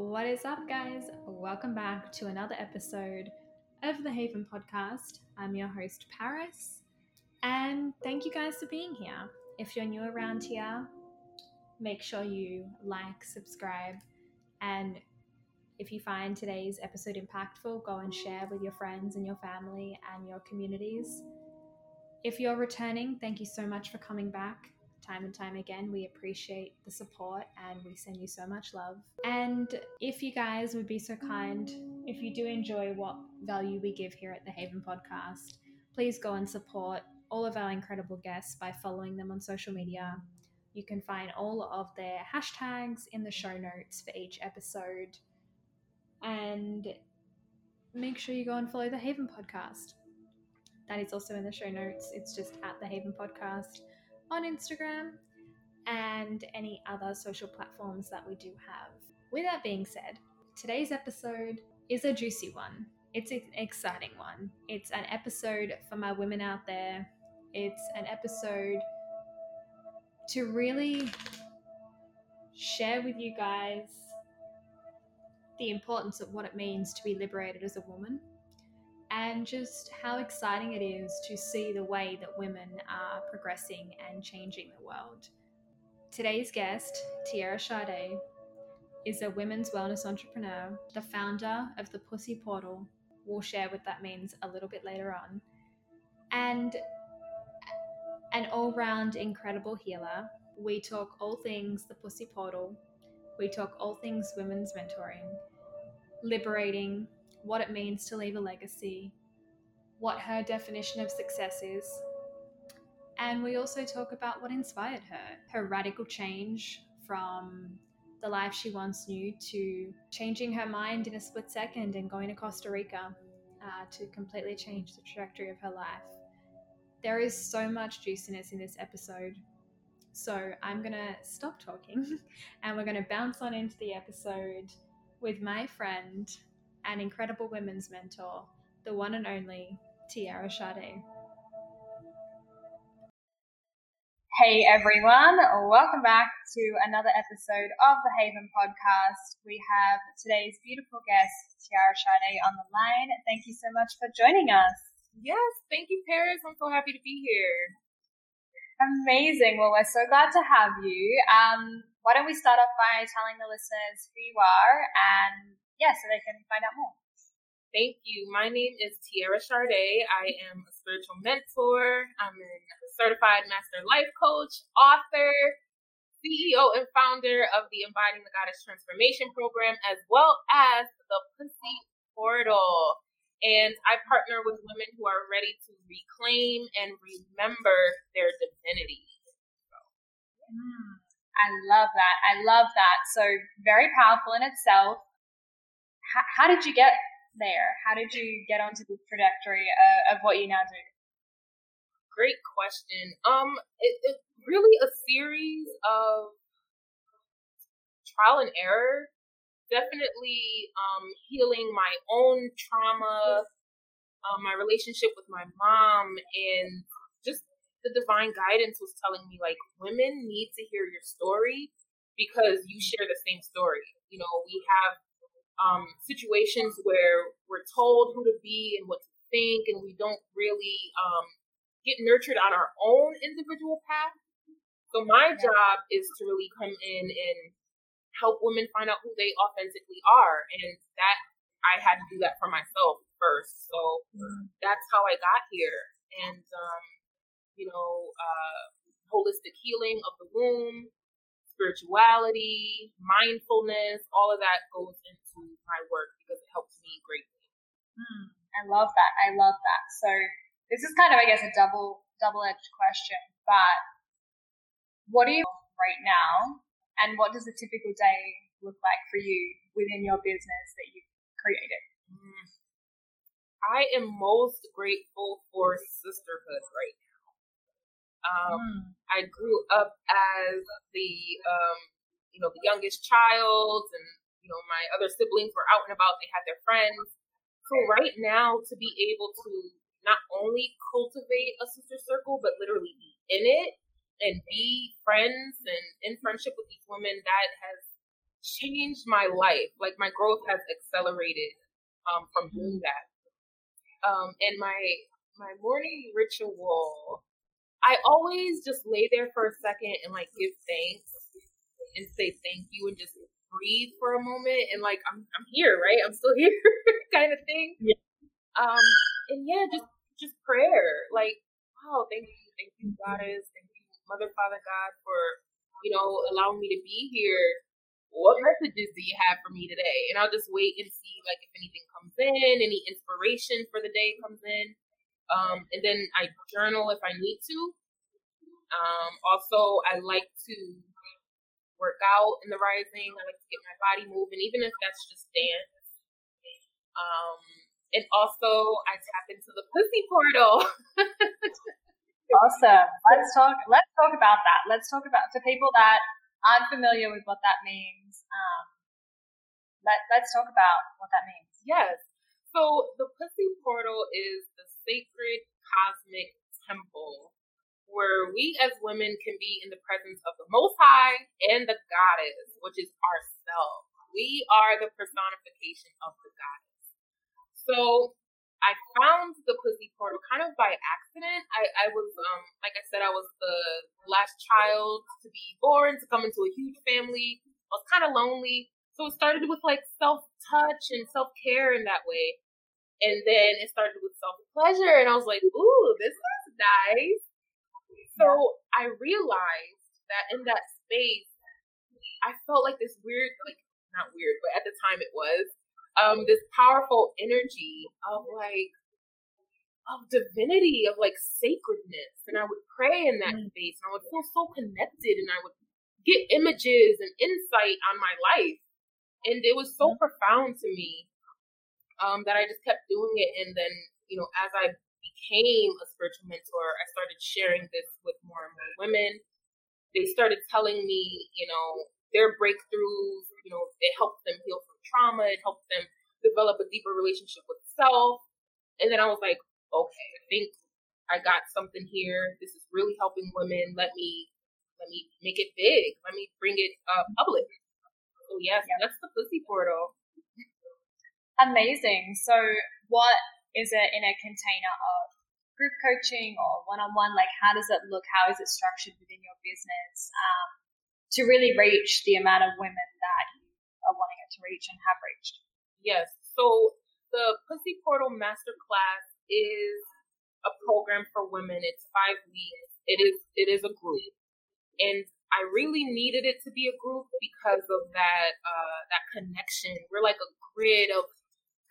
What is up, guys? Welcome back to another episode of the Haven Podcast. I'm your host, Paris, and thank you guys for being here. If you're new around here, make sure you like, subscribe, and if you find today's episode impactful, go and share with your friends and your family and your communities. If you're returning, thank you so much for coming back time and time again. We appreciate the support and we send you so much love. And if you guys would be so kind, if you do enjoy what value we give here at the Haven Podcast, please go and support all of our incredible guests by following them on social media. You can find all of their hashtags in the show notes for each episode. And make sure you go and follow the Haven Podcast. That is also in the show notes. It's just at the Haven Podcast on Instagram and any other social platforms that we do have. With that being said, today's episode is a juicy one. It's an exciting one. It's an episode for my women out there. It's an episode to really share with you guys the importance of what it means to be liberated as a woman and just how exciting it is to see the way that women are progressing and changing the world. Today's guest, Tiara Sharde, is a women's wellness entrepreneur, the founder of the Pussy Portal. We'll share what that means a little bit later on. And an all round incredible healer. We talk all things the Pussy Portal, we talk all things women's mentoring, liberating, what it means to leave a legacy, what her definition of success is, and we also talk about what inspired her, her radical change from the life she once knew to changing her mind in a split second and going to Costa Rica uh, to completely change the trajectory of her life. There is so much juiciness in this episode. So I'm going to stop talking and we're going to bounce on into the episode with my friend, and incredible women's mentor, the one and only Tiara Sharde. Hey everyone, welcome back to another episode of the Haven podcast. We have today's beautiful guest, Tiara Sharde, on the line. Thank you so much for joining us. Yes, thank you, Paris. I'm so happy to be here. Amazing. Well, we're so glad to have you. Um, why don't we start off by telling the listeners who you are and yeah, so they can find out more. Thank you. My name is Tiara Sharde. I am a spiritual mentor. I'm a certified master life coach, author, CEO and founder of the Embodying the Goddess Transformation Program, as well as the Pussy Portal. And I partner with women who are ready to reclaim and remember their divinity. Mm, I love that. I love that. So, very powerful in itself how, how did you get there? How did you get onto the trajectory uh, of what you now do? Great question. Um, it, it's really a series of trial and error. Definitely um, healing my own trauma, um, my relationship with my mom, and just the divine guidance was telling me like women need to hear your story because you share the same story. You know, we have um, situations where we're told who to be and what to think, and we don't really um, get nurtured on our own individual path. So my job is to really come in and help women find out who they authentically are, and that I had to do that for myself first. So mm. that's how I got here, and um, you know, uh, holistic healing of the womb, spirituality, mindfulness, all of that goes into my work because it helps me greatly. Hmm, I love that. I love that. So this is kind of, I guess, a double double edged question. But what do you right now, and what does a typical day look like for you within your business that you've created? Mm. I am most grateful for sisterhood right now. Um, mm. I grew up as the, um, you know, the youngest child, and you know, my other siblings were out and about. They had their friends. So right now, to be able to not only cultivate a sister circle, but literally be in it and be friends and in friendship with these women, that has changed my life. Like my growth has accelerated um, from doing that. Um, and my my morning ritual, I always just lay there for a second and like give thanks and say thank you and just breathe for a moment and like I'm I'm here, right? I'm still here, kind of thing. Yeah. Um, and yeah, just just prayer, like wow, thank you, thank you, Goddess, thank you, Mother, Father, God, for you know allowing me to be here what messages do you have for me today? And I'll just wait and see like if anything comes in, any inspiration for the day comes in. Um, and then I journal if I need to. Um, also, I like to work out in the rising. I like to get my body moving, even if that's just dance. Um, and also, I tap into the pussy portal. awesome. Let's talk. Let's talk about that. Let's talk about for people that aren't familiar with what that means, um, let, let's talk about what that means. Yes. So the pussy portal is the sacred cosmic temple where we as women can be in the presence of the Most High and the Goddess, which is ourselves. We are the personification of the Goddess. So I found the pussy portal kind of by accident. I, I was, um, like I said, I was the last child to be born, to come into a huge family. I was kind of lonely. So it started with like self touch and self care in that way. And then it started with self pleasure. And I was like, ooh, this is nice. So I realized that in that space, I felt like this weird, like, not weird, but at the time it was, um, this powerful energy of like of divinity, of like sacredness. And I would pray in that mm. space and I would feel so connected and I would get images and insight on my life. And it was so mm. profound to me um, that I just kept doing it. And then, you know, as I became a spiritual mentor, I started sharing this with more and more women. They started telling me, you know, their breakthroughs, you know, it helped them heal from trauma, it helped them develop a deeper relationship with self. And then I was like, okay, I think I got something here. This is really helping women. Let me let me make it big. Let me bring it uh, public. So yes, yeah. that's the pussy portal. Amazing. So what is it in a container of group coaching or one-on-one? Like how does it look? How is it structured within your business? Um, to really reach the amount of women that you are wanting it to reach and have reached. Yes. So the Pussy Portal Masterclass is a program for women. It's five weeks. It is it is a group, and I really needed it to be a group because of that uh, that connection. We're like a grid of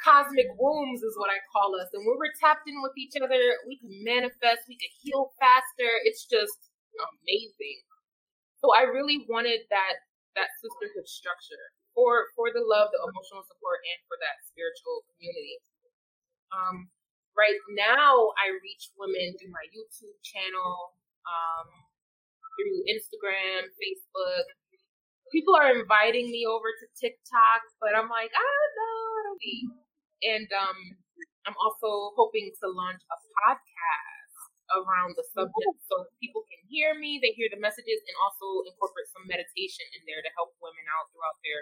cosmic wombs, is what I call us, and when we're tapped in with each other, we can manifest. We can heal faster. It's just amazing. So I really wanted that that sisterhood structure for for the love, the emotional support, and for that spiritual community. Um, right now, I reach women through my YouTube channel, um, through Instagram, Facebook. People are inviting me over to TikTok, but I'm like, I don't know, I don't need. And um, I'm also hoping to launch a podcast around the subject so people can hear me, they hear the messages, and also incorporate some meditation in there to help women out throughout their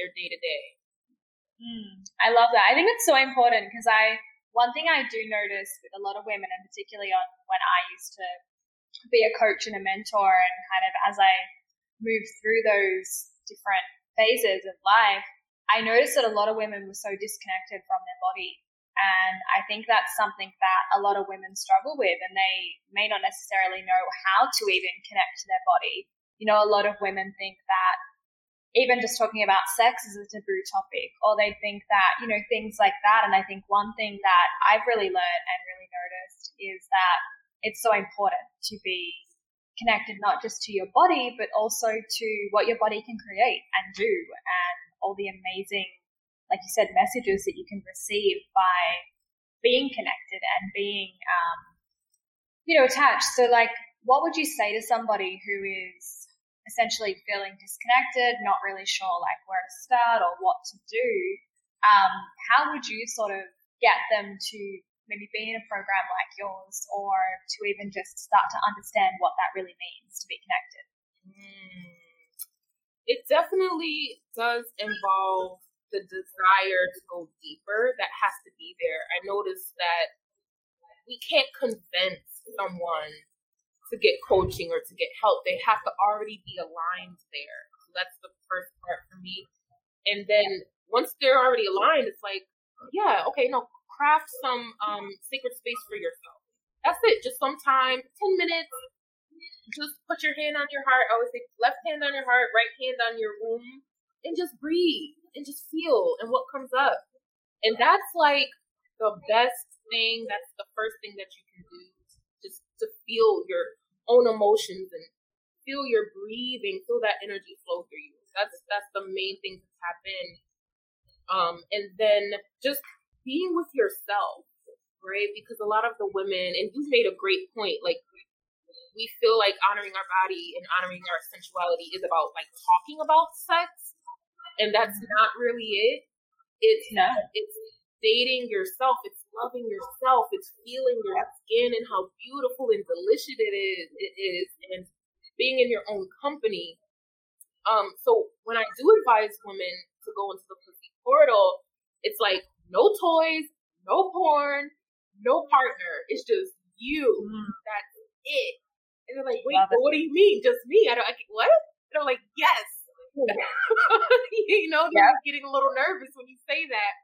their day to day. I love that. I think it's so important because I one thing I do notice with a lot of women, and particularly on when I used to be a coach and a mentor, and kind of as I move through those different phases of life, I noticed that a lot of women were so disconnected from their body and I think that's something that a lot of women struggle with, and they may not necessarily know how to even connect to their body. You know, a lot of women think that even just talking about sex is a taboo topic, or they think that, you know, things like that. And I think one thing that I've really learned and really noticed is that it's so important to be connected not just to your body, but also to what your body can create and do and all the amazing like you said, messages that you can receive by being connected and being, um, you know, attached. So, like, what would you say to somebody who is essentially feeling disconnected, not really sure like where to start or what to do? Um, how would you sort of get them to maybe be in a program like yours or to even just start to understand what that really means to be connected? It definitely does involve the desire to go deeper that has to be there. I noticed that we can't convince someone to get coaching or to get help. They have to already be aligned there. So that's the first part for me. And then once they're already aligned, it's like, yeah, okay, no, craft some um, sacred space for yourself. That's it. Just some time, 10 minutes. Just put your hand on your heart. I always say left hand on your heart, right hand on your womb, and just breathe and just feel and what comes up. And that's like the best thing. That's the first thing that you can do. Just to feel your own emotions and feel your breathing, feel that energy flow through you. That's that's the main thing to tap in. Um, and then just being with yourself, right? Because a lot of the women, and you've made a great point, like we feel like honoring our body and honoring our sensuality is about like talking about sex, and that's not really it. It's no. it's dating yourself, it's loving yourself, it's feeling your skin and how beautiful and delicious it is, it is, and being in your own company. Um, so when I do advise women to go into the pussy portal, it's like no toys, no porn, no partner. It's just you. Mm. That's it. And they're like, wait, what do you mean? Just me? I don't, I, what? And I'm like, yes. you know, they're yep. getting a little nervous when you say that.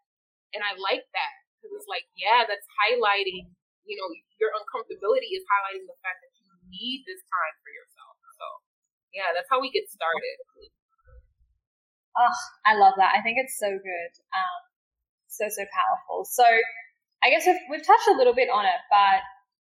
And I like that because it's like, yeah, that's highlighting, you know, your uncomfortability is highlighting the fact that you need this time for yourself. So, yeah, that's how we get started. Oh, I love that. I think it's so good. Um, so, so powerful. So I guess we've, we've touched a little bit on it, but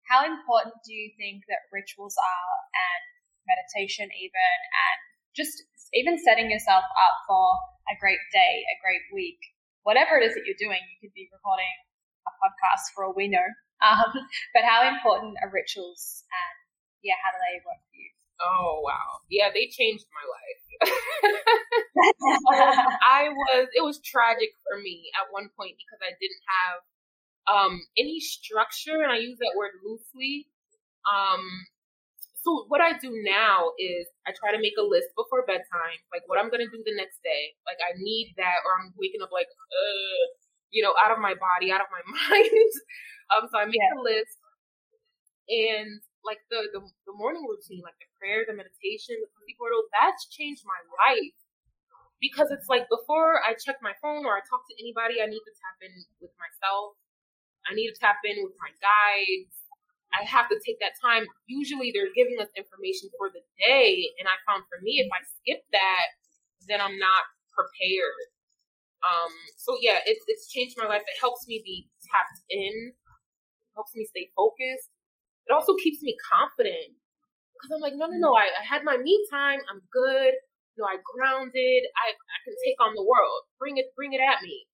how important do you think that rituals are and meditation even and just even setting yourself up for a great day, a great week, whatever it is that you're doing, you could be recording a podcast for all we know. Um, but how important are rituals and yeah, how do they work for you? Oh wow. Yeah, they changed my life. I was it was tragic for me at one point because I didn't have um any structure and I use that word loosely. Um so what I do now is I try to make a list before bedtime, like what I'm gonna do the next day. Like I need that, or I'm waking up like, uh, you know, out of my body, out of my mind. um, so I make yeah. a list, and like the, the the morning routine, like the prayer, the meditation, the pussy portal, that's changed my life because it's like before I check my phone or I talk to anybody, I need to tap in with myself. I need to tap in with my guides I have to take that time. Usually they're giving us information for the day. And I found for me, if I skip that, then I'm not prepared. Um, so yeah, it's, it's changed my life. It helps me be tapped in, helps me stay focused. It also keeps me confident because I'm like, no, no, no, I, I had my me time. I'm good. You know, I grounded. I, I can take on the world. Bring it, bring it at me.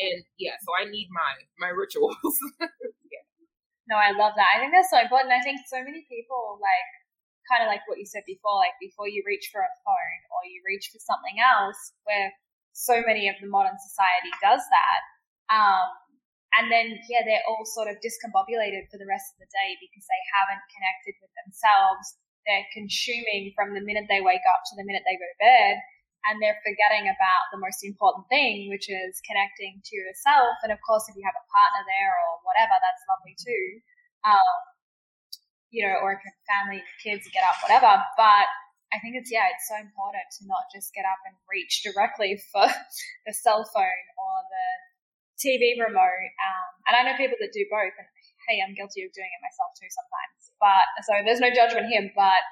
And yeah, so I need my, my rituals. yeah. No, I love that. I think that's so important. I think so many people like kind of like what you said before, like before you reach for a phone or you reach for something else, where so many of the modern society does that. Um, and then, yeah, they're all sort of discombobulated for the rest of the day because they haven't connected with themselves. They're consuming from the minute they wake up to the minute they go to bed and they're forgetting about the most important thing, which is connecting to yourself. And of course, if you have a partner there or whatever, that's lovely too. Um, you know, or if you have family, kids, get up, whatever. But I think it's, yeah, it's so important to not just get up and reach directly for the cell phone or the TV remote. Um, and I know people that do both. And hey, I'm guilty of doing it myself too sometimes. But so there's no judgment here, but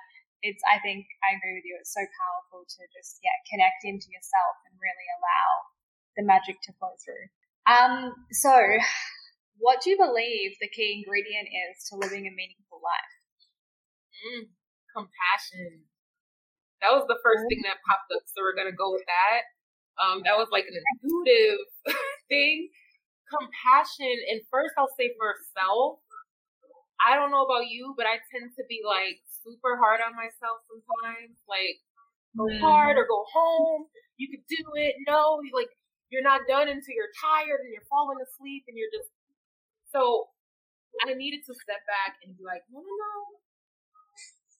it's I think I agree with you. It's so powerful to just yeah connect into yourself and really allow the magic to flow through. Um, so, what do you believe the key ingredient is to living a meaningful life? Mm, compassion. That was the first thing that popped up, so we're gonna go with that. Um, that was like an intuitive thing. Compassion, and first I'll say for self. I don't know about you, but I tend to be like super hard on myself sometimes. Like, go mm. hard or go home. You could do it. No, like, you're not done until you're tired and you're falling asleep and you're just. So, I needed to step back and be like, no, no, no.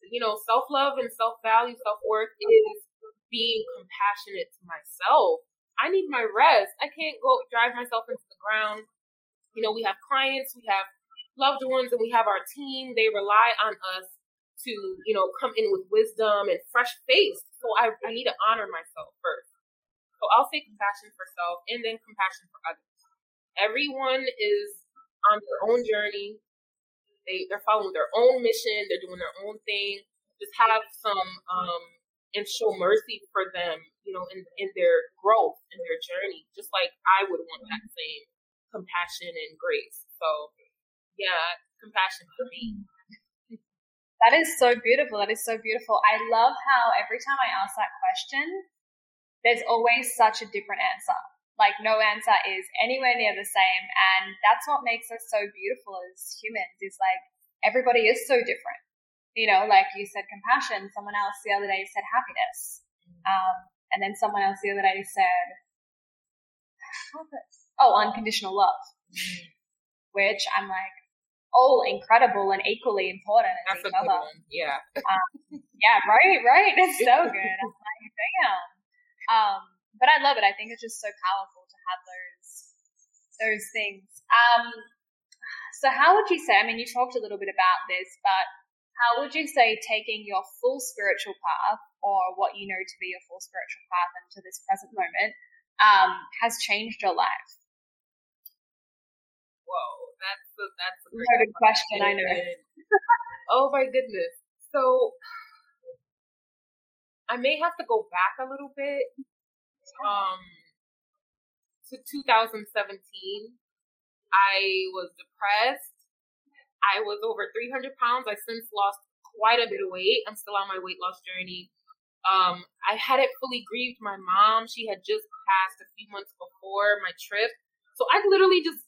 You know, self love and self value, self worth is being compassionate to myself. I need my rest. I can't go drive myself into the ground. You know, we have clients, we have loved ones, and we have our team. They rely on us to, you know, come in with wisdom and fresh face. So I, I need to honor myself first. So I'll say compassion for self and then compassion for others. Everyone is on their own journey. They, they're following their own mission. They're doing their own thing. Just have some, um, and show mercy for them, you know, in, in their growth, in their journey, just like I would want that same compassion and grace. So, yeah, compassion for me. That is so beautiful. That is so beautiful. I love how every time I ask that question, there's always such a different answer. Like no answer is anywhere near the same. And that's what makes us so beautiful as humans is like everybody is so different. You know, like you said compassion, someone else the other day said happiness. Um, and then someone else the other day said, oh, unconditional love. Mm. Which I'm like, all incredible and equally important as That's each other. Yeah. Um, yeah, right, right. It's so good. I'm like, damn. Um, but I love it. I think it's just so powerful to have those those things. Um, so how would you say? I mean, you talked a little bit about this, but how would you say taking your full spiritual path, or what you know to be your full spiritual path, into this present moment, um, has changed your life? Whoa that's a, that's a great question. I know. oh my goodness. So I may have to go back a little bit. Um, to 2017, I was depressed. I was over 300 pounds. I since lost quite a bit of weight. I'm still on my weight loss journey. Um, I hadn't fully grieved my mom. She had just passed a few months before my trip. So I literally just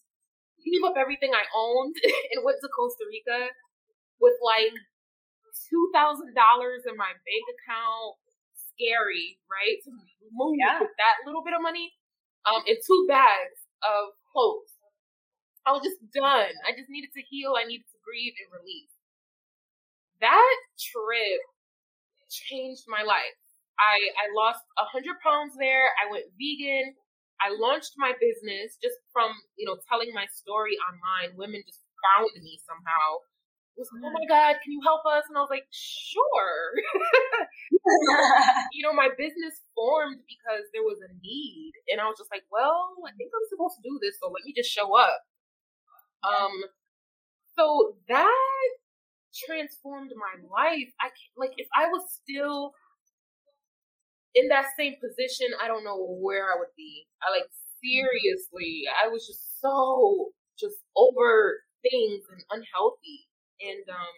gave up everything I owned and went to Costa Rica with like two thousand dollars in my bank account. Scary, right? To move yeah. with that little bit of money, um, and two bags of clothes. I was just done. I just needed to heal. I needed to grieve and release. That trip changed my life. I I lost a hundred pounds there. I went vegan. I launched my business just from, you know, telling my story online. Women just found me somehow. It was like, oh my God, can you help us? And I was like, sure. you know, my business formed because there was a need. And I was just like, well, I think I'm supposed to do this, so let me just show up. Um, so that transformed my life. I can't like if I was still in that same position, I don't know where I would be. I like seriously, I was just so just over things and unhealthy. And um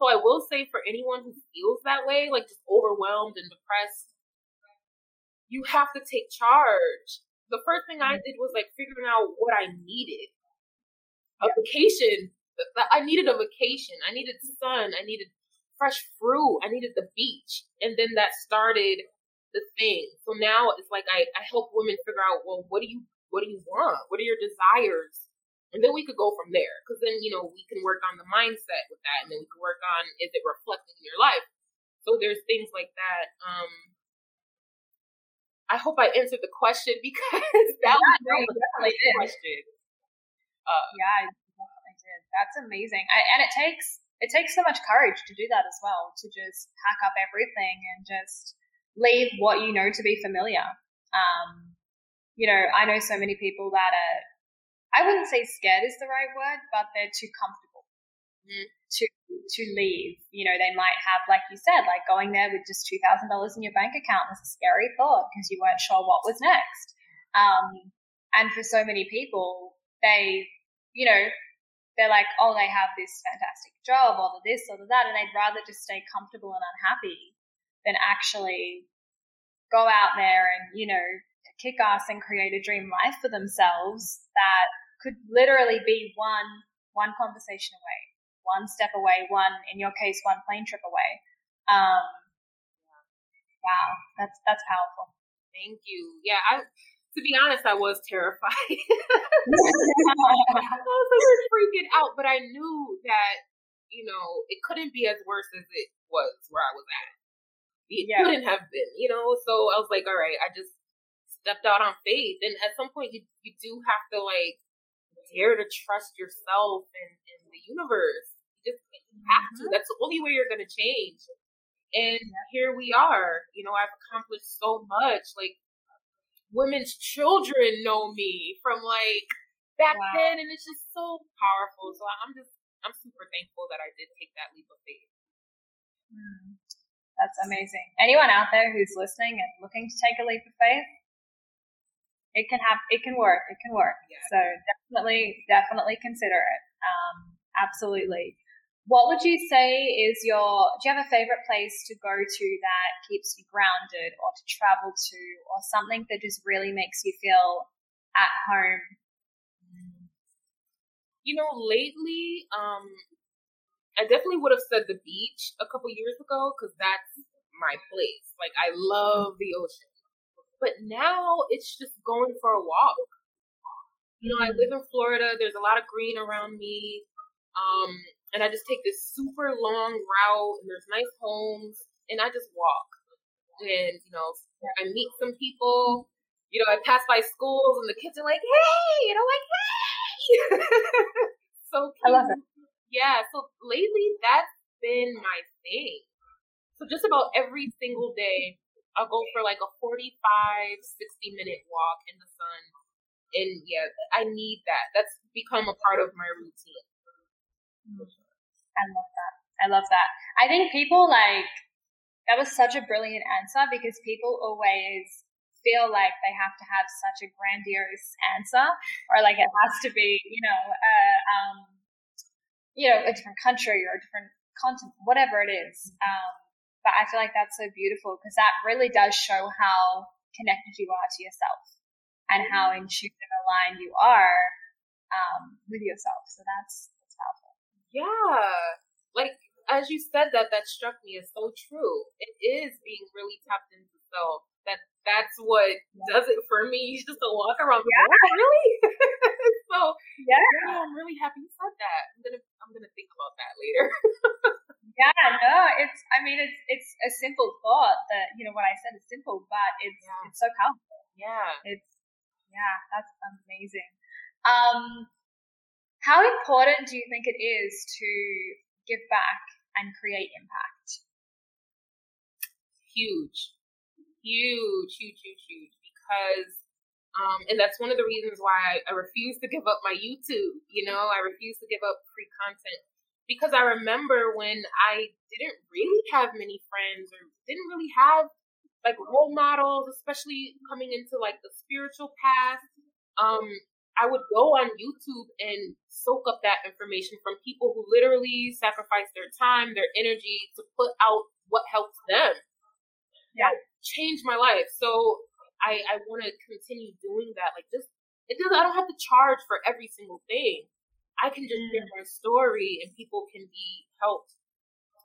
so I will say for anyone who feels that way, like just overwhelmed and depressed, you have to take charge. The first thing I did was like figuring out what I needed. A yeah. vacation. I needed a vacation. I needed sun. I needed fresh fruit. I needed the beach. And then that started the thing. So now it's like I, I help women figure out, well, what do you what do you want? What are your desires? And then we could go from there. Because then, you know, we can work on the mindset with that. And then we can work on is it reflecting in your life? So there's things like that. Um I hope I answered the question because that yeah, was no, definitely did. question. Uh, yeah, I definitely did. That's amazing. I, and it takes it takes so much courage to do that as well, to just pack up everything and just leave what you know to be familiar. Um, you know, I know so many people that are, I wouldn't say scared is the right word, but they're too comfortable mm. to to leave. You know, they might have, like you said, like going there with just two thousand dollars in your bank account was a scary thought because you weren't sure what was next. Um, and for so many people, they, you know, they're like, oh, they have this fantastic job or the this or the that, and they'd rather just stay comfortable and unhappy than actually go out there and, you know, kick ass and create a dream life for themselves that could literally be one, one conversation away, one step away, one, in your case, one plane trip away. Um, wow, that's, that's powerful. Thank you. Yeah, I, to be honest, I was terrified. I was freaking out, but I knew that, you know, it couldn't be as worse as it was where I was at. It Yeah. couldn't have been, you know. So I was like, all right, I just stepped out on faith, and at some point, you you do have to like dare to trust yourself and, and the universe. You just you have to. That's the only way you're gonna change. And here we are. You know, I've accomplished so much. Like women's children know me from like back Wow. then, and it's just so powerful. So I'm just I'm super thankful that I did take that leap of faith. Hmm. That's amazing. Anyone out there who's listening and looking to take a leap of faith, it can have, it can work. It can work. Yeah. So definitely, definitely consider it. Um, absolutely. What would you say is your, do you have a favorite place to go to that keeps you grounded or to travel to or something that just really makes you feel at home? You know, lately, um, I definitely would have said the beach a couple years ago because that's my place. Like, I love the ocean. But now it's just going for a walk. You know, I live in Florida. There's a lot of green around me. Um, and I just take this super long route and there's nice homes and I just walk. And, you know, I meet some people. You know, I pass by schools and the kids are like, hey, you I'm like, hey. so I love cute. Yeah, so lately that's been my thing. So just about every single day, I'll go for like a 45, 60 minute walk in the sun. And yeah, I need that. That's become a part of my routine. I love that. I love that. I think people like that was such a brilliant answer because people always feel like they have to have such a grandiose answer or like it has to be, you know, uh, um, you know, a different country or a different continent, whatever it is. Um, but I feel like that's so beautiful because that really does show how connected you are to yourself and how in tune and aligned you are um, with yourself. So that's that's powerful. Yeah. Like as you said that, that struck me as so true. It is being really tapped into self. That that's what does it for me. You just to walk around. Yeah. Yeah. Really? so Yeah. yeah, I'm really happy you said that. I'm gonna I'm gonna think about that later. Yeah, no, it's. I mean, it's it's a simple thought that you know what I said is simple, but it's Yeah. it's so powerful. yeah. It's yeah, that's amazing. Um, how important do you think it is to give back and create impact? huge, huge, huge, huge, huge. Because, um, and that's one of the reasons why I, I refuse to give up my YouTube. You know, I refuse to give up free content because I remember when I didn't really have many friends or didn't really have like role models, especially coming into like the spiritual path. Um, I would go on YouTube and soak up that information from people who literally sacrifice their time, their energy to put out what helps them. Yeah. That changed my life. So I I want to continue doing that. Like just it doesn't. I don't have to charge for every single thing. I can just share my story and people can be helped.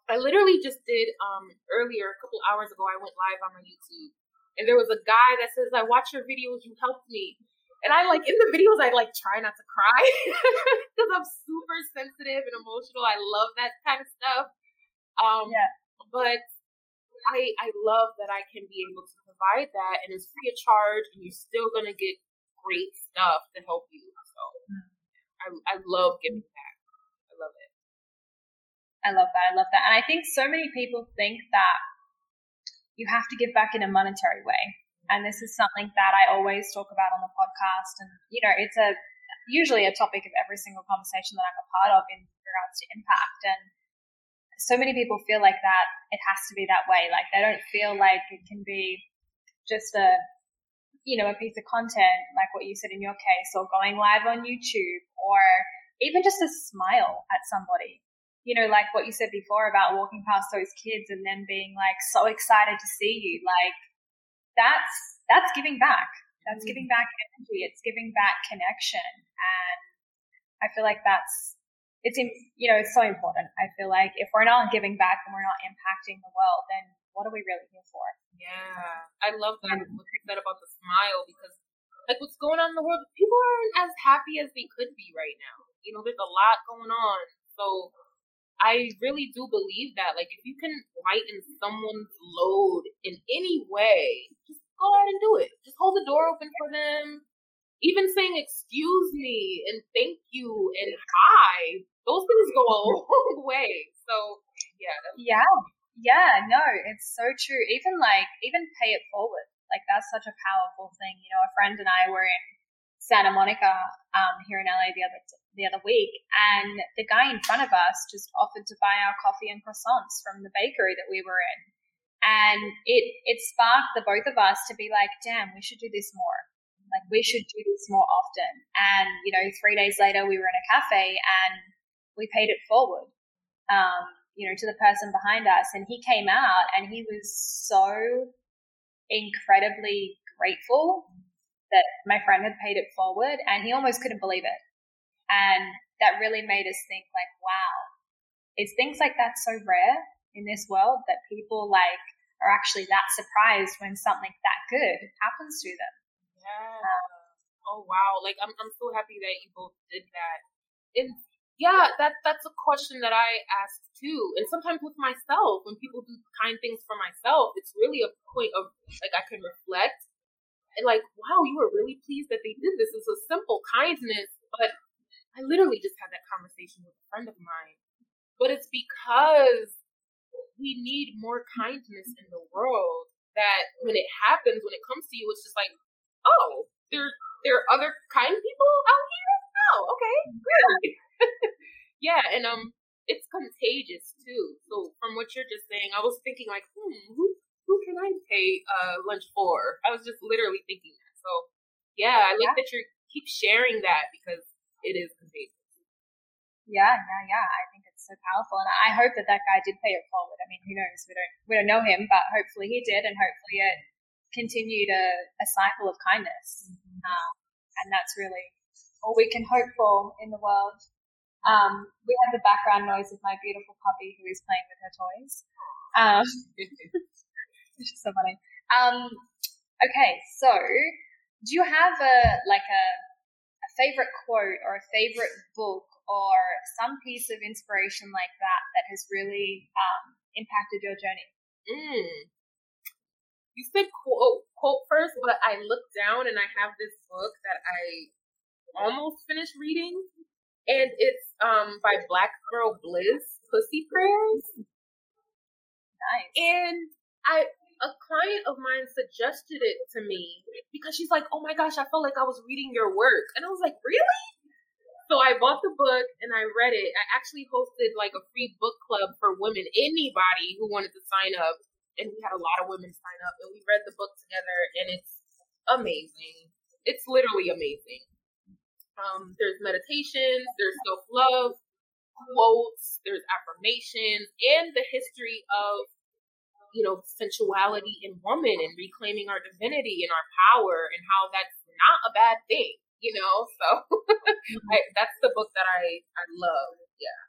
I literally just did um earlier a couple hours ago. I went live on my YouTube and there was a guy that says, "I watch your videos. You helped me." And I like in the videos, I like try not to cry because I'm super sensitive and emotional. I love that kind of stuff. Um, Yeah. But I I love that I can be able to provide that, and it's free of charge, and you're still gonna get great stuff to help you. So I I love giving back. I love it. I love that. I love that. And I think so many people think that you have to give back in a monetary way. And this is something that I always talk about on the podcast. And, you know, it's a usually a topic of every single conversation that I'm a part of in regards to impact. And so many people feel like that it has to be that way. Like they don't feel like it can be just a, you know, a piece of content like what you said in your case, or going live on YouTube, or even just a smile at somebody you know, like what you said before about walking past those kids and them being like so excited to see you, like that's that's giving back. That's Mhm. giving back energy. It's giving back connection, and I feel like that's it's you know it's so important. I feel like if we're not giving back and we're not impacting the world, then what are we really here for? Yeah, I love that what you said about the smile because like what's going on in the world, people aren't as happy as they could be right now. You know, there's a lot going on, so I really do believe that. Like, if you can lighten someone's load in any way, just go ahead and do it. Just hold the door open for them. Even saying excuse me and thank you and hi, those things go a long way. So, yeah. Yeah. Yeah, no, it's so true. Even like, even pay it forward. Like, that's such a powerful thing. You know, a friend and I were in Santa Monica um, here in LA the other the other week, and the guy in front of us just offered to buy our coffee and croissants from the bakery that we were in, and it it sparked the both of us to be like, damn, we should do this more. Like we should do this more often. And you know, three days later, we were in a cafe and we paid it forward. Um, you know, to the person behind us, and he came out and he was so incredibly grateful that my friend had paid it forward and he almost couldn't believe it. And that really made us think like, wow, is things like that so rare in this world that people like are actually that surprised when something that good happens to them. Oh wow. Like I'm I'm so happy that you both did that. And yeah, that that's a question that I ask too. And sometimes with myself, when people do kind things for myself, it's really a point of like I can reflect and like, wow, you were really pleased that they did this. It's a simple kindness, but I literally just had that conversation with a friend of mine. But it's because we need more kindness in the world that when it happens, when it comes to you, it's just like, oh, there there are other kind of people out here? Oh, okay, good. yeah, and um it's contagious too. So from what you're just saying, I was thinking like, hmm, who who can I pay uh lunch for? I was just literally thinking that. So yeah, I like yeah. that you keep sharing that because it is contagious. Yeah, yeah, yeah. I think it's so powerful, and I hope that that guy did pay it forward. I mean, who knows? We don't we don't know him, but hopefully he did, and hopefully it continued a, a cycle of kindness. Mm-hmm. Um, and that's really all we can hope for in the world. Um, we have the background noise of my beautiful puppy who is playing with her toys. Um, which is so funny. Um, okay, so do you have a like a favorite quote or a favorite book or some piece of inspiration like that that has really um, impacted your journey? Mm. You said quote, quote first, but I looked down and I have this book that I almost finished reading, and it's um, by Black Girl Bliss, Pussy Prayers. Nice. And I a client of mine suggested it to me because she's like, "Oh my gosh, I felt like I was reading your work," and I was like, "Really?" So I bought the book and I read it. I actually hosted like a free book club for women, anybody who wanted to sign up, and we had a lot of women sign up, and we read the book together, and it's amazing. It's literally amazing. Um, there's meditations, there's self love quotes, there's affirmations, and the history of you know, sensuality in woman and reclaiming our divinity and our power and how that's not a bad thing, you know? So. I, that's the book that I, I love. Yeah.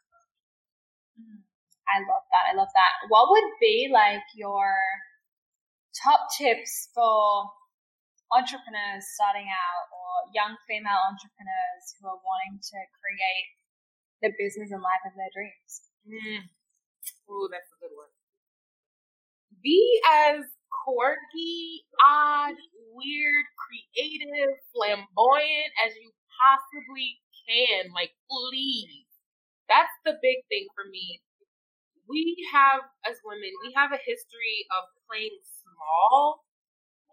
I love that. I love that. What would be like your top tips for entrepreneurs starting out or young female entrepreneurs who are wanting to create the business and life of their dreams? Mm. Ooh, that's a good one be as quirky, odd, weird, creative, flamboyant as you possibly can. Like, please. That's the big thing for me. We have, as women, we have a history of playing small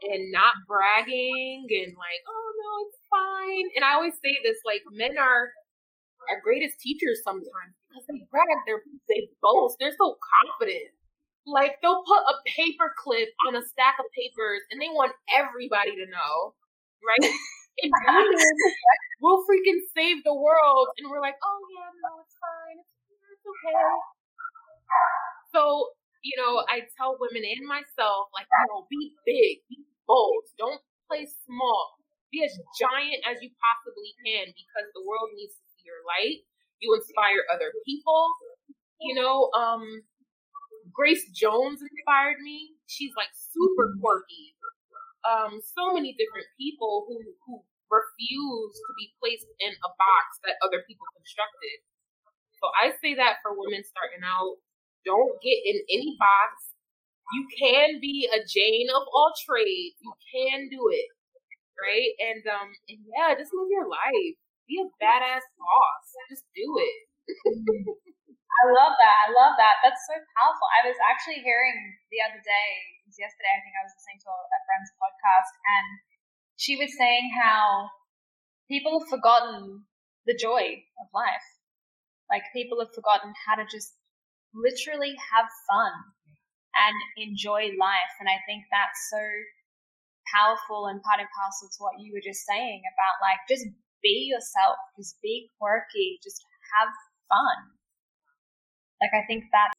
and not bragging and like, oh no, it's fine. And I always say this, like, men are our greatest teachers sometimes because they brag, they they boast, they're so confident. Like they'll put a paper clip on a stack of papers and they want everybody to know, right? and women will freaking save the world, and we're like, oh yeah, no, it's fine, it's, it's okay. So you know, I tell women and myself, like, you know, be big, be bold, don't play small, be as giant as you possibly can because the world needs to see your light. You inspire other people. You know, um, Grace Jones inspired me. She's like super quirky. Um, so many different people who who refuse to be placed in a box that other people constructed. So I say that for women starting out, don't get in any box. You can be a Jane of all trades. You can do it, right? And um, and yeah, just live your life. Be a badass boss. Just do it. I love that. I love that. That's so powerful. I was actually hearing the other day, yesterday, I think I was listening to a, a friend's podcast, and she was saying how people have forgotten the joy of life. Like people have forgotten how to just literally have fun and enjoy life. And I think that's so powerful and part and parcel to what you were just saying about like just be yourself, just be quirky, just have fun. Like I think that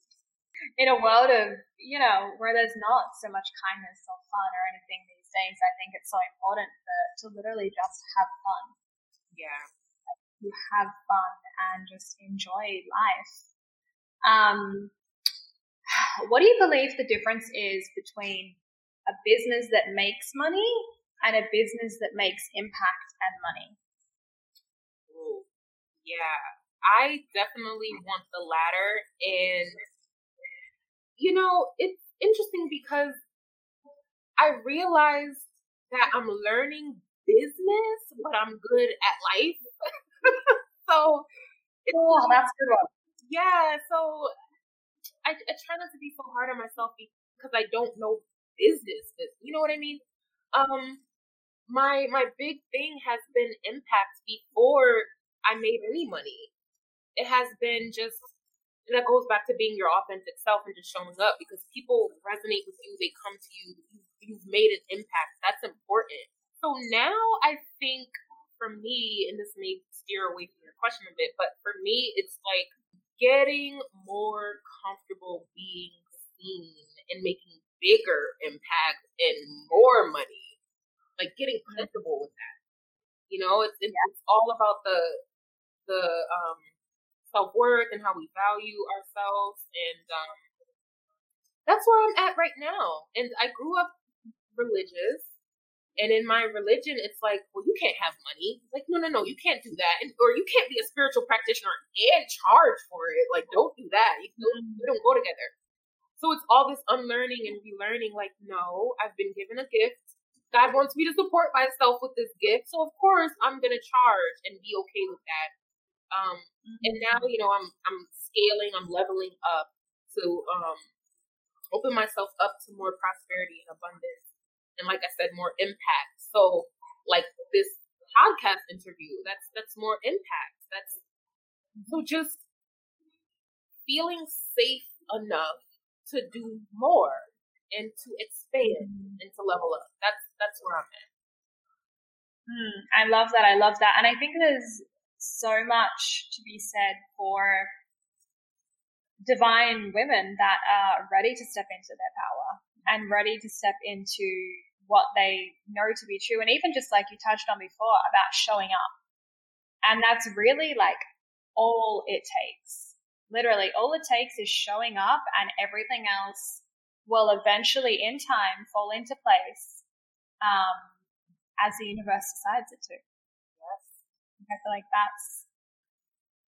in a world of, you know, where there's not so much kindness or fun or anything these days, I think it's so important to, to literally just have fun. Yeah. You have fun and just enjoy life. Um, what do you believe the difference is between a business that makes money and a business that makes impact and money? Ooh, yeah, I definitely want the latter. And, you know, it's interesting because I realized that I'm learning business, but I'm good at life. so, oh, that's good one. Yeah, so I, I try not to be so hard on myself because I don't know business. You know what I mean? Um, my my big thing has been impact before I made any money. It has been just that goes back to being your authentic self and just showing up because people resonate with you. They come to you. You've made an impact. That's important. So now I think for me, and this may steer away from your question a bit, but for me, it's like getting more comfortable being seen and making bigger impact and more money. Like getting comfortable with that. You know, it's it's, yeah. it's all about the the um, self worth and how we value ourselves, and um, that's where I'm at right now. And I grew up religious, and in my religion, it's like, well, you can't have money. Like, no, no, no, you can't do that. And, or you can't be a spiritual practitioner and charge for it. Like, don't do that. You don't, you don't go together. So it's all this unlearning and relearning. Like, no, I've been given a gift. God wants me to support myself with this gift. So of course I'm going to charge and be okay with that. Um, and now, you know, I'm, I'm scaling, I'm leveling up to, um, open myself up to more prosperity and abundance and like I said, more impact. So like this podcast interview, that's that's more impact. That's so just feeling safe enough to do more and to expand mm-hmm. and to level up. That's that's where I'm at. Hmm, I love that. I love that. And I think there's so much to be said for divine women that are ready to step into their power and ready to step into what they know to be true. And even just like you touched on before about showing up. And that's really like all it takes. Literally, all it takes is showing up, and everything else will eventually, in time, fall into place um, as the universe decides it to. Yes. I feel like that's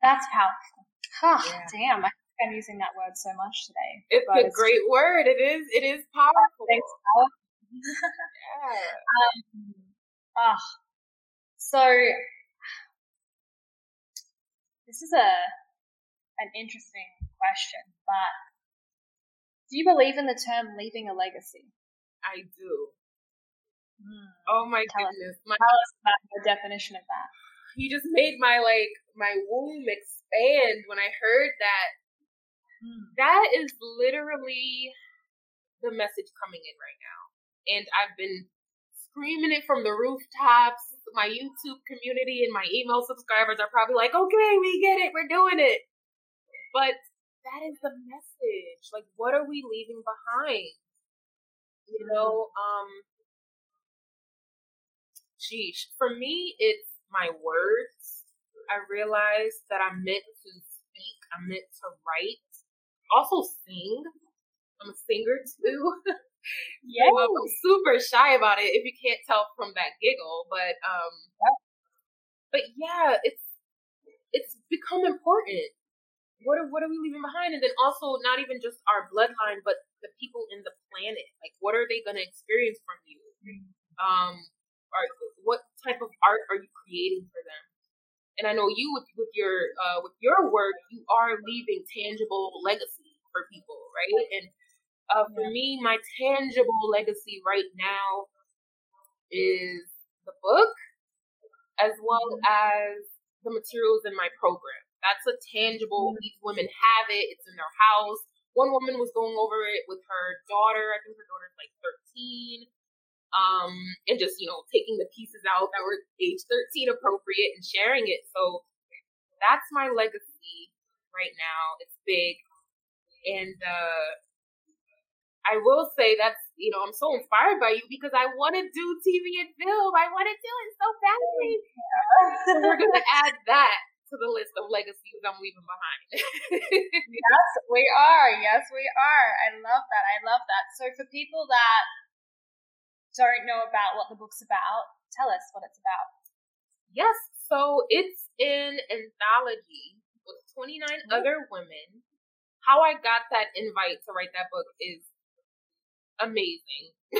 that's powerful. Huh, yeah. Damn, I I'm using that word so much today. It's a it's great word. It is. It is powerful. Thanks, um, oh, so this is a an interesting question, but do you believe in the term leaving a legacy? I do. Mm. Oh my tell goodness! Us, my, tell us about the definition of that. You just made my like my womb expand when I heard that. Mm. That is literally the message coming in right now and I've been screaming it from the rooftops. My YouTube community and my email subscribers are probably like, okay, we get it, we're doing it. But that is the message. Like, what are we leaving behind? You know, um, geez, for me, it's my words. I realize that I'm meant to speak, I'm meant to write, also sing. I'm a singer too. Yeah, I'm super shy about it if you can't tell from that giggle, but um, but yeah, it's it's become important. what are what are we leaving behind? And then also not even just our bloodline, but the people in the planet. Like, what are they going to experience from you? Um, are what type of art are you creating for them? And I know you with with your uh, with your work, you are leaving tangible legacy for people, right? And uh, for me, my tangible legacy right now is the book, as well as the materials in my program. That's a tangible. Mm-hmm. These women have it. It's in their house. One woman was going over it with her daughter. I think her daughter's like 13. Um, and just, you know, taking the pieces out that were age 13 appropriate and sharing it. So that's my legacy right now. It's big. And, uh, I will say that's, you know, I'm so inspired by you because I want to do TV and film. I want to do it so badly. so we're going to add that to the list of legacies I'm leaving behind. yes, we are. Yes, we are. I love that. I love that. So for people that don't know about what the book's about, tell us what it's about. Yes, so it's an anthology with 29 mm-hmm. other women. How I got that invite to write that book is amazing.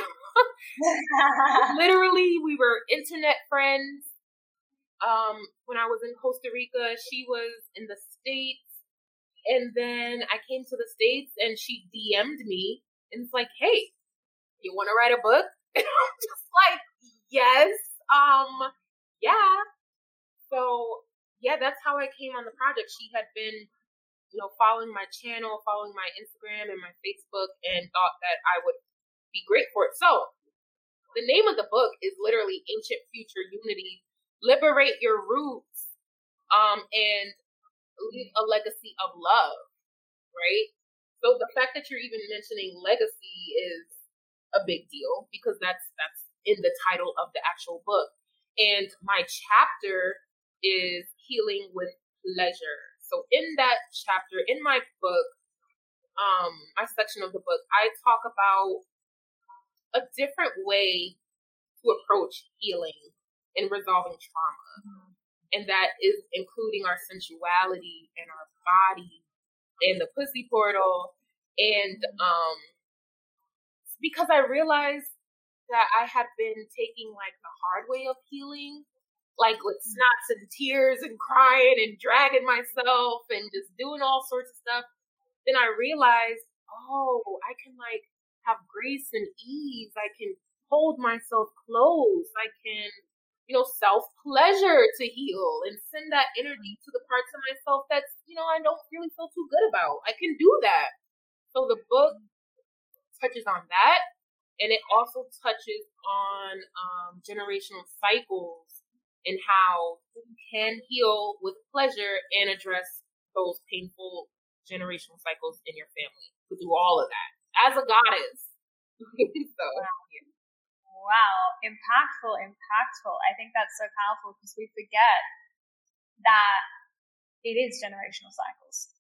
Literally, we were internet friends um, when I was in Costa Rica, she was in the States. And then I came to the States and she DM'd me and it's like, hey, you want to write a book? And I'm just like, yes, um, yeah. So, yeah, that's how I came on the project. She had been, you know, following my channel, following my Instagram and my Facebook, and thought that I would be great for it. So, the name of the book is literally Ancient Future Unity liberate your roots um and leave a legacy of love right so the fact that you're even mentioning legacy is a big deal because that's that's in the title of the actual book and my chapter is healing with pleasure so in that chapter in my book um my section of the book i talk about a different way to approach healing and resolving trauma. Mm-hmm. And that is including our sensuality and our body and the pussy portal. And um, because I realized that I had been taking like the hard way of healing, like with mm-hmm. snots and tears and crying and dragging myself and just doing all sorts of stuff. Then I realized, oh, I can like have grace and ease. I can hold myself close. I can you know, self pleasure to heal and send that energy to the parts of myself that's, you know, I don't really feel too good about. I can do that. So the book touches on that. And it also touches on um, generational cycles and how you can heal with pleasure and address those painful generational cycles in your family. To do all of that as a goddess. so, wow, impactful, impactful. I think that's so powerful because we forget that it is generational cycles.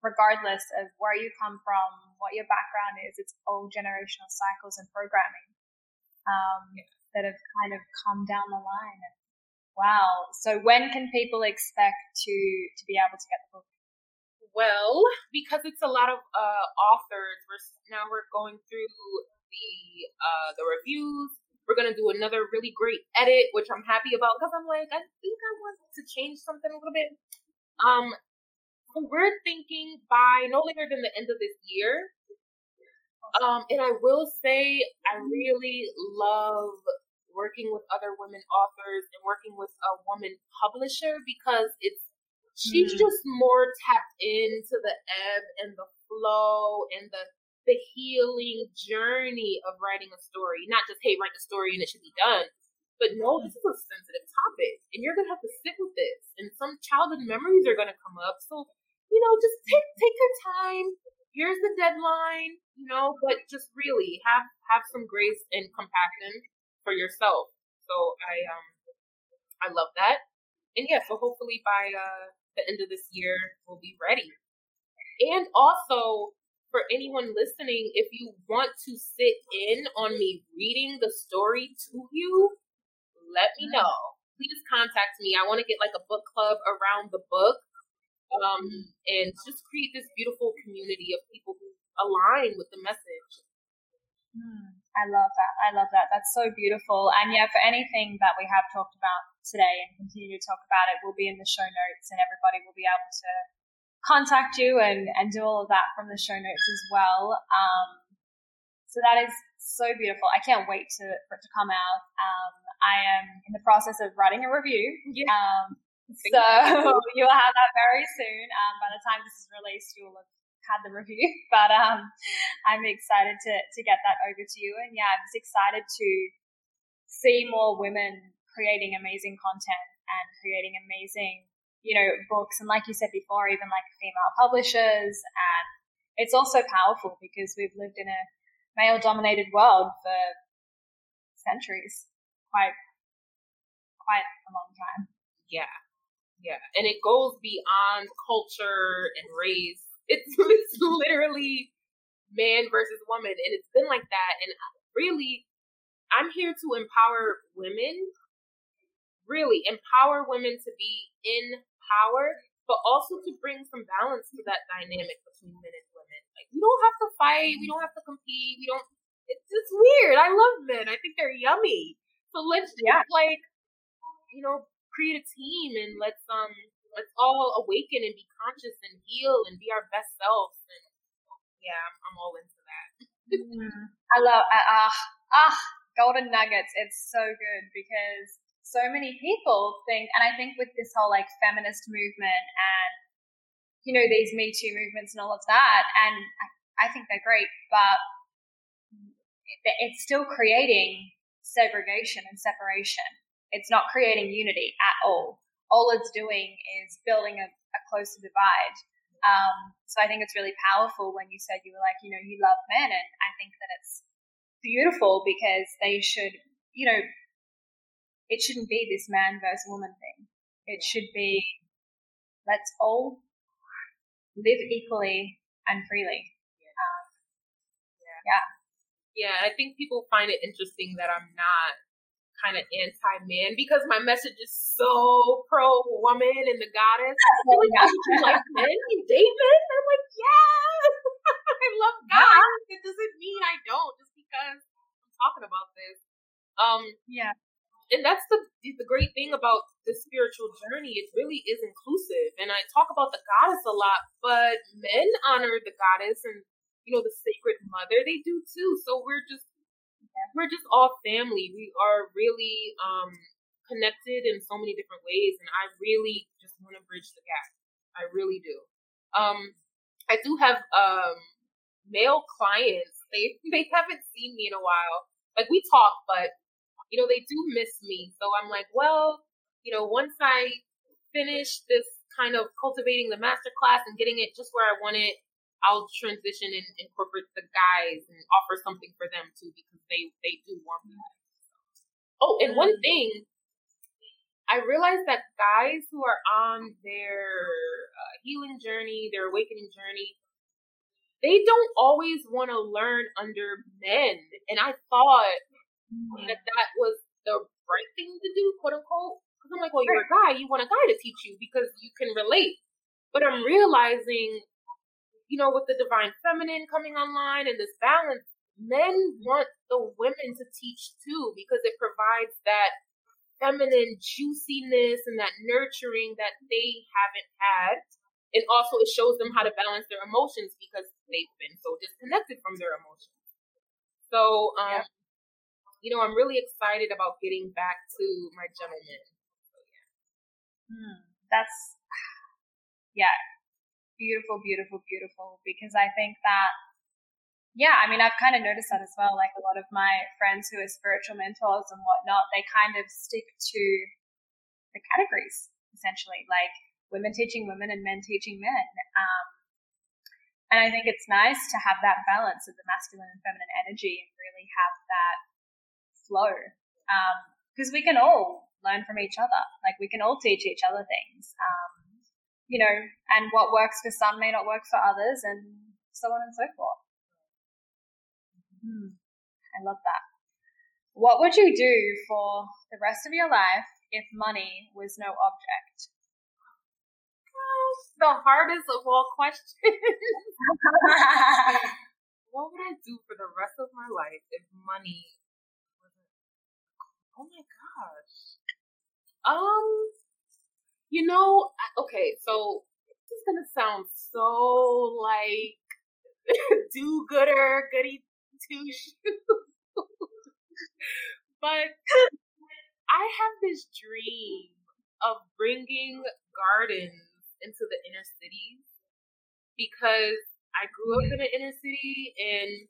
Regardless of where you come from, what your background is, it's all generational cycles and programming um, that have kind of come down the line. And wow. So when can people expect to to be able to get the book? Well, because it's a lot of uh, authors, we're now we're going through the uh, the reviews. We're gonna do another really great edit, which I'm happy about because I'm like, I think I want to change something a little bit. Um, we're thinking by no later than the end of this year. Um, and I will say, I really love working with other women authors and working with a woman publisher because it's she's mm. just more tapped into the ebb and the flow and the the healing journey of writing a story. Not just, hey, write the story and it should be done. But no, this is a sensitive topic and you're gonna have to sit with this. And some childhood memories are gonna come up. So, you know, just take take your time. Here's the deadline, you know, but just really have have some grace and compassion for yourself. So I um I love that. And yeah, so hopefully by uh the end of this year we'll be ready. And also for anyone listening, if you want to sit in on me reading the story to you, let me know. Please contact me. I want to get like a book club around the book. Um, and just create this beautiful community of people who align with the message. Mm, I love that. I love that. That's so beautiful. And yeah, for anything that we have talked about today and continue to talk about it will be in the show notes and everybody will be able to contact you and, and do all of that from the show notes as well. Um, so that is so beautiful. I can't wait to, for it to come out. Um, I am in the process of writing a review. Yeah. Um, so you'll have that very soon. Um, by the time this is released, you'll have had the review. But um, I'm excited to to get that over to you. And yeah, I'm just excited to see more women creating amazing content and creating amazing, you know, books. And like you said before, even like female publishers. And it's also powerful because we've lived in a male dominated world for centuries, quite quite a long time. Yeah. Yeah, and it goes beyond culture and race. It's, it's literally man versus woman, and it's been like that. And really, I'm here to empower women. Really, empower women to be in power, but also to bring some balance to that dynamic between men and women. Like we don't have to fight, we don't have to compete, we don't. It's just weird. I love men. I think they're yummy. So let's just yeah. like, you know, create a team and let's um let's all awaken and be conscious and heal and be our best selves. And yeah i'm, I'm all into that. Mm, i love ah uh, ah golden nuggets. It's so good because so many people think and i think with this whole like feminist movement and you know these me too movements and all of that and i think they're great but it's still creating segregation and separation it's not creating unity at all. All it's doing is building a, a closer divide. Um, so I think it's really powerful when you said you were like, you know, you love men, and I think that it's beautiful because they should, you know, it shouldn't be this man versus woman thing. It should be let's all live equally and freely. Um, yeah. yeah. Yeah, I think people find it interesting that I'm not kind of anti man because my message is so pro woman and the goddess. Oh, yeah. like men, you date men? I'm like, yeah, I love God. It doesn't mean I don't just because I'm talking about this. Um, yeah. And that's the the great thing about the spiritual journey. It really is inclusive. And I talk about the goddess a lot, but men honor the goddess and you know the sacred mother. They do too. So we're just we're just all family. We are really um, connected in so many different ways, and I really just want to bridge the gap. I really do. Um, I do have um, male clients. They they haven't seen me in a while. Like we talk, but you know they do miss me. So I'm like, well, you know, once I finish this kind of cultivating the master class and getting it just where I want it, I'll transition and incorporate the guys and offer something for them too because they they do want that. Oh, and one mm. thing, I realized that guys who are on their uh, healing journey, their awakening journey, they don't always want to learn under men, and I thought mm. that that was the right thing to do, quote unquote. Because I'm like, well, you're a guy, you want a guy to teach you because you can relate. But I'm realizing you know, with the divine feminine coming online and this balance, men want the women to teach too because it provides that feminine juiciness and that nurturing that they haven't had. And also, it shows them how to balance their emotions because they've been so disconnected from their emotions. So, um, yeah. you know, I'm really excited about getting back to my gentleman. So, yeah. Hmm. That's, yeah, beautiful, beautiful, beautiful because I think that, yeah, I mean, I've kind of noticed that as well. Like a lot of my friends who are spiritual mentors and whatnot, they kind of stick to the categories essentially, like women teaching women and men teaching men. Um, and I think it's nice to have that balance of the masculine and feminine energy and really have that flow. Because um, we can all learn from each other. Like we can all teach each other things. Um, you know, and what works for some may not work for others, and so on and so forth. Mm, I love that. What would you do for the rest of your life if money was no object? gosh, the hardest of all questions. what would I do for the rest of my life if money wasn't? Oh my gosh. Um, you know, okay, so this is gonna sound so like do gooder, goody two shoes. but I have this dream of bringing gardens into the inner cities because I grew up in an inner city and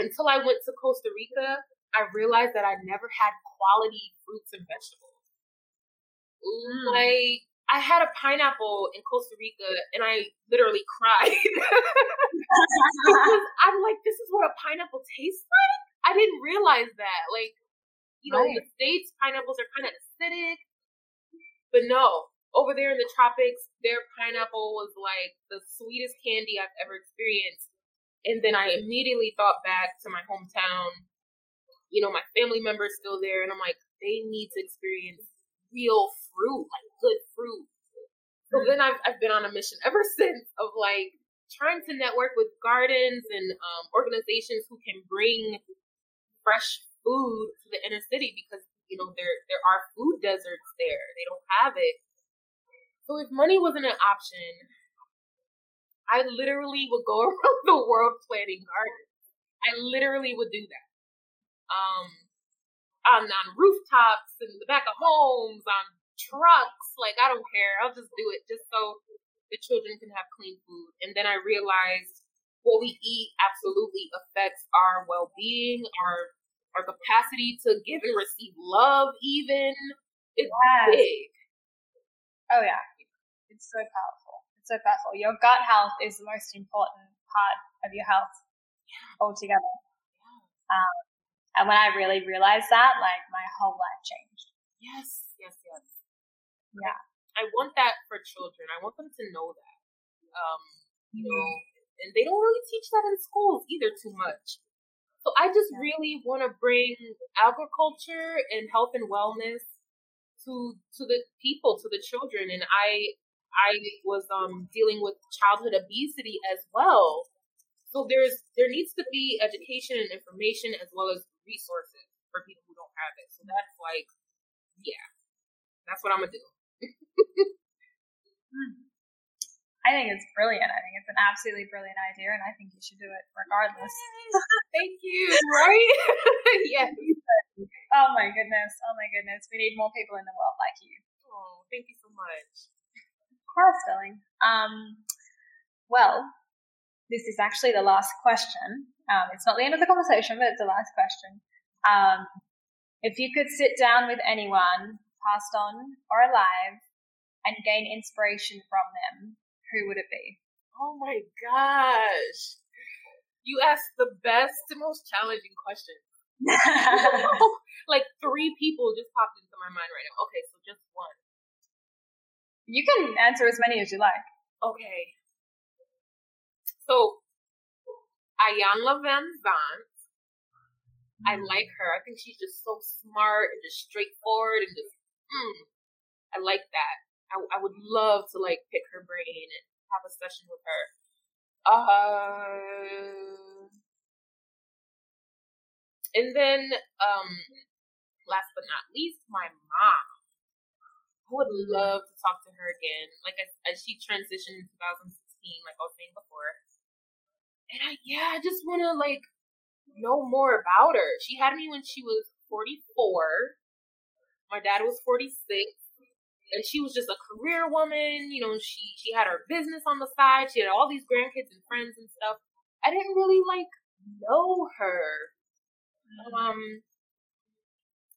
until I went to Costa Rica, I realized that I never had quality fruits and vegetables. Mm. Like I had a pineapple in Costa Rica and I literally cried. because I'm like, this is what a pineapple tastes like? I didn't realize that. Like, you know, right. in the States, pineapples are kind of acidic. But no, over there in the tropics, their pineapple was like the sweetest candy I've ever experienced. And then I immediately thought back to my hometown. You know, my family members still there, and I'm like, they need to experience real fruit, like good fruit. So then I've, I've been on a mission ever since of like trying to network with gardens and um, organizations who can bring fresh food to the inner city because you know there there are food deserts there. They don't have it. So if money wasn't an option, I literally would go around the world planting gardens. I literally would do that. Um, on on rooftops and the back of homes, on trucks. Like I don't care. I'll just do it just so the children can have clean food. And then I realized what we eat absolutely affects our well being, our our capacity to give and receive love. Even it's yes. big. Oh yeah, it's so powerful. It's so powerful. Your gut health is the most important part of your health altogether. Um, and when I really realized that, like my whole life changed. Yes, yes, yes. Yeah. I want that for children. I want them to know that. Um, you know, and they don't really teach that in schools either too much. So I just yeah. really want to bring agriculture and health and wellness to to the people, to the children. And I I was um dealing with childhood obesity as well. So there's there needs to be education and information as well as resources for people who don't have it. So that's like, yeah, that's what I'm gonna do. I think it's brilliant. I think it's an absolutely brilliant idea, and I think you should do it regardless. Thank you. Right? yes. Oh my goodness. Oh my goodness. We need more people in the world like you. Oh, thank you so much. Of course, darling. Um, well, this is actually the last question. Um, it's not the end of the conversation, but it's the last question. Um, if you could sit down with anyone passed on or alive and gain inspiration from them, who would it be? Oh my gosh. You asked the best and most challenging question. like three people just popped into my mind right now. Okay, so just one. You can answer as many as you like. Okay. So, Iyanla Vanzant. I like her. I think she's just so smart and just straightforward and just mm, I like that. I, I would love to like pick her brain and have a session with her. Uh, and then, um, last but not least, my mom. I would love to talk to her again. Like as, as she transitioned in 2016, like I was saying before. And I, yeah, I just want to like know more about her. She had me when she was 44 my dad was 46 and she was just a career woman. You know, she she had her business on the side. She had all these grandkids and friends and stuff. I didn't really like know her. Um,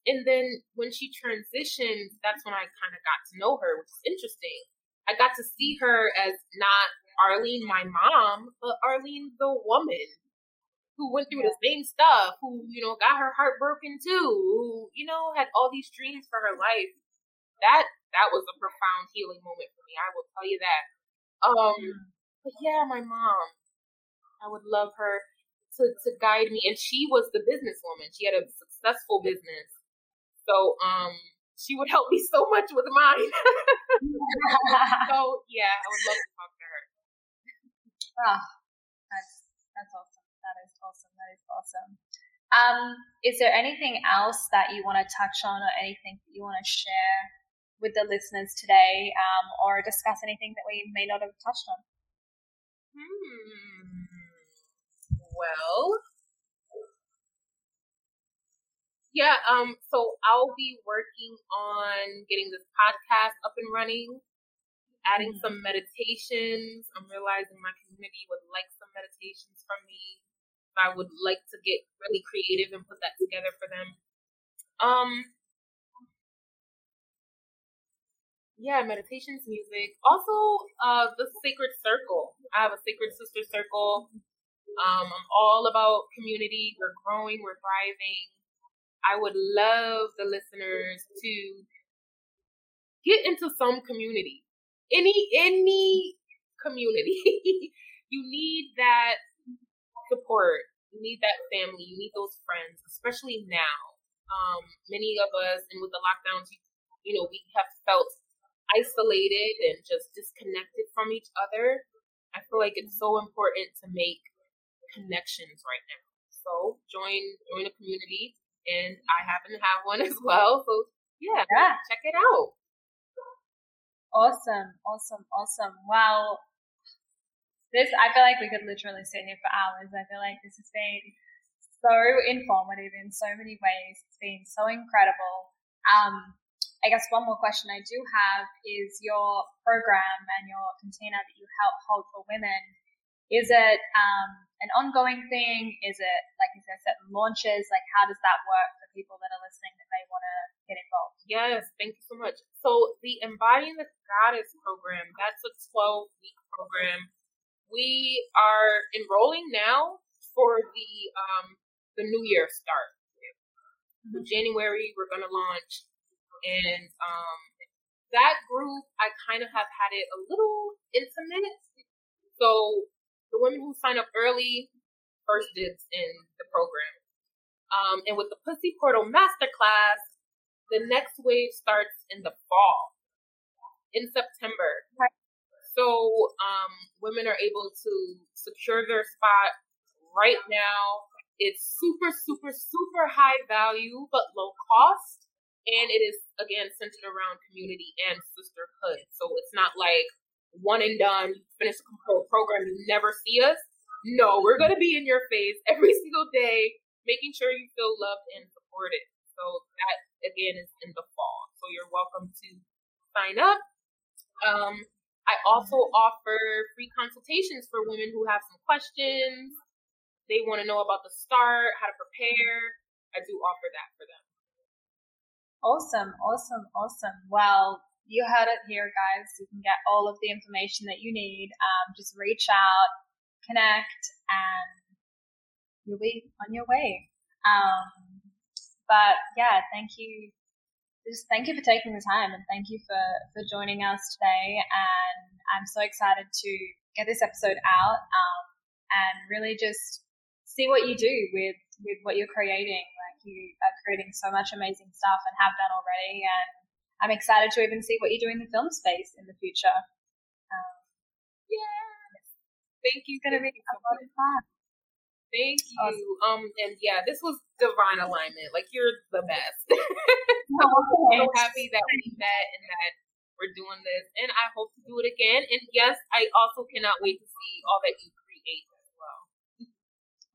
and then when she transitioned, that's when I kind of got to know her, which is interesting. I got to see her as not Arlene, my mom, but Arlene, the woman who went through yeah. the same stuff, who, you know, got her heart broken too, who, you know, had all these dreams for her life. That that was a profound healing moment for me. I will tell you that. Um but yeah, my mom. I would love her to, to guide me. And she was the businesswoman. She had a successful business. So um she would help me so much with mine. so yeah, I would love to talk to her. Oh, that's that's awesome. That is awesome. That is awesome. Um, is there anything else that you want to touch on, or anything that you want to share with the listeners today, um, or discuss anything that we may not have touched on? Hmm. Well, yeah. Um. So I'll be working on getting this podcast up and running, adding mm-hmm. some meditations. I'm realizing my community would like some meditations from me. I would like to get really creative and put that together for them. Um, yeah, meditations, music. Also, uh, the sacred circle. I have a sacred sister circle. Um, I'm all about community. We're growing, we're thriving. I would love the listeners to get into some community. Any any community. you need that support. You need that family. You need those friends, especially now. Um, many of us, and with the lockdowns, you, you know, we have felt isolated and just disconnected from each other, I feel like it's so important to make connections right now. So join join a community, and I happen to have one as well. So yeah, yeah. check it out. Awesome, awesome, awesome! Wow, this I feel like we could literally sit here for hours. I feel like this has been so informative in so many ways. It's been so incredible. Um, I guess one more question I do have is your program and your container that you help hold for women. Is it um, an ongoing thing? Is it like is there certain launches? Like how does that work for people that are listening that may want to get involved? Yes, thank you so much. So the Embodying the Goddess program, that's a 12 week program. We are enrolling now for the um, the New Year start. So mm-hmm. January, we're going to launch and um, that group, I kind of have had it a little intimate. So the women who sign up early, first dibs in the program. Um, and with the Pussy Portal Masterclass, the next wave starts in the fall, in September. So um, women are able to secure their spot right now. It's super, super, super high value, but low cost and it is again centered around community and sisterhood. So it's not like one and done, finish a program, you never see us. No, we're gonna be in your face every single day, making sure you feel loved and supported. So that again is in the fall. So you're welcome to sign up. Um, I also offer free consultations for women who have some questions. They want to know about the start, how to prepare. I do offer that for them. Awesome, awesome, awesome. Well, you heard it here, guys. You can get all of the information that you need. Um, just reach out, connect, and you'll be on your way. Um, but yeah, thank you. Just thank you for taking the time and thank you for, for joining us today. And I'm so excited to get this episode out um, and really just see what you do with, with what you're creating Like you are creating so much amazing stuff and have done already. And I'm excited to even see what you do in the film space in the future. Um, yeah. Thank you. It's going to be a lot of fun. Thank you. Awesome. Um, and yeah, this was divine alignment. Like you're the best. okay. so happy that we met and that we're doing this, and I hope to do it again. And yes, I also cannot wait to see all that you create as well.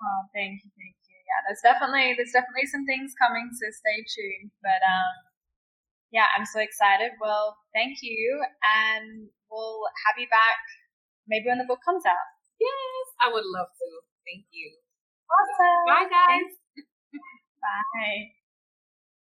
Oh, thank you, thank you yeah, there's definitely there's definitely some things coming, so stay tuned. But um, yeah, I'm so excited. Well, thank you, and we'll have you back maybe when the book comes out. Yes, I would love to. Thank you. Awesome. Bye, guys. Bye.